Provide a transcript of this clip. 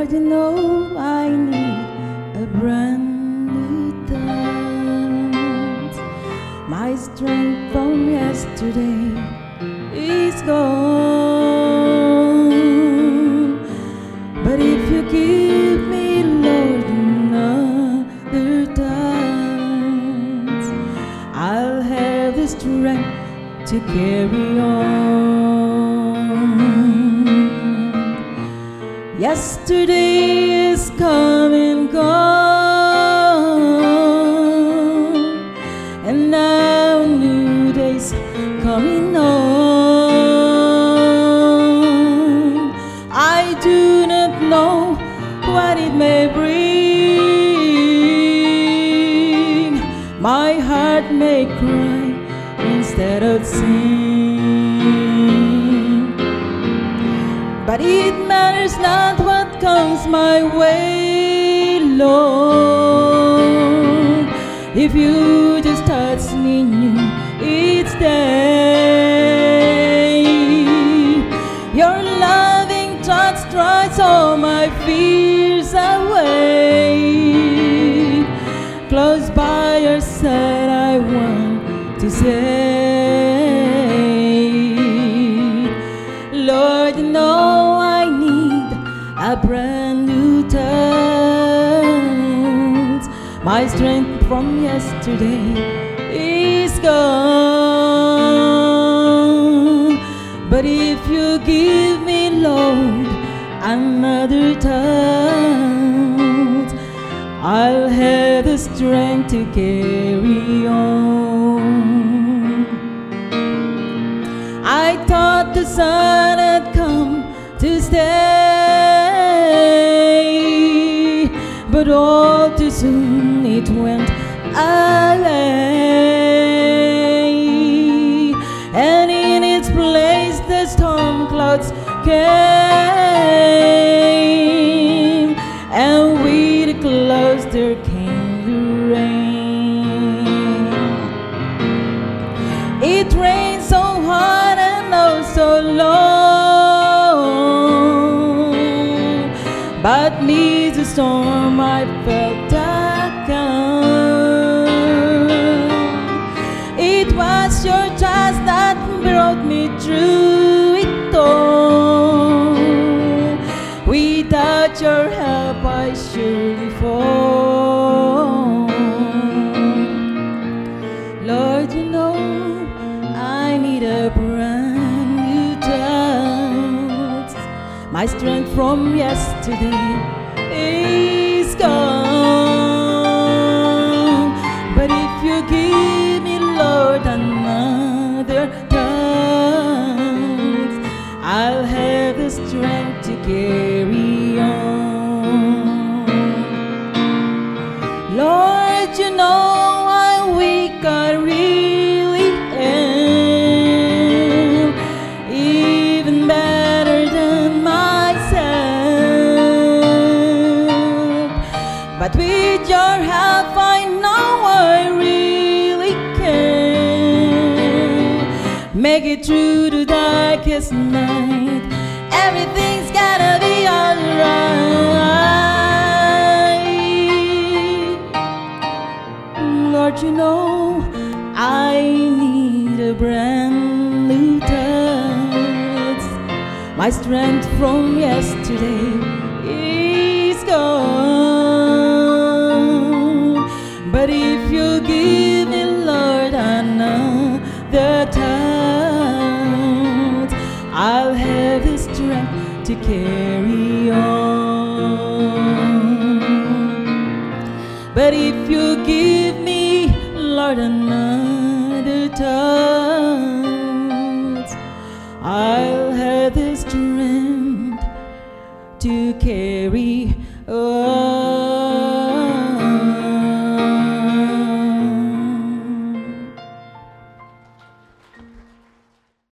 You know I need a brand new dance. My strength from yesterday is gone. But if you give me, Lord, another dance, I'll have the strength to carry on. Yesterday is come and gone, and now new days coming on. I do not know what it may bring. My heart may cry instead of sing. But it matters not what comes my way, Lord. If you just touch me new each day, your loving touch drives all my fears My strength from yesterday is gone. But if you give me, Lord, another touch, I'll have the strength to carry on. But all too soon it went away. And in its place, the storm clouds came, But neath the storm I felt a calm. It was your touch that brought me through My strength from yesterday is gone. Make it through the darkest night. Everything's gonna be alright. Lord, you know I need a brand new touch. My strength from yesterday to carry on. But if you give me, Lord, another touch, I'll have the strength to carry.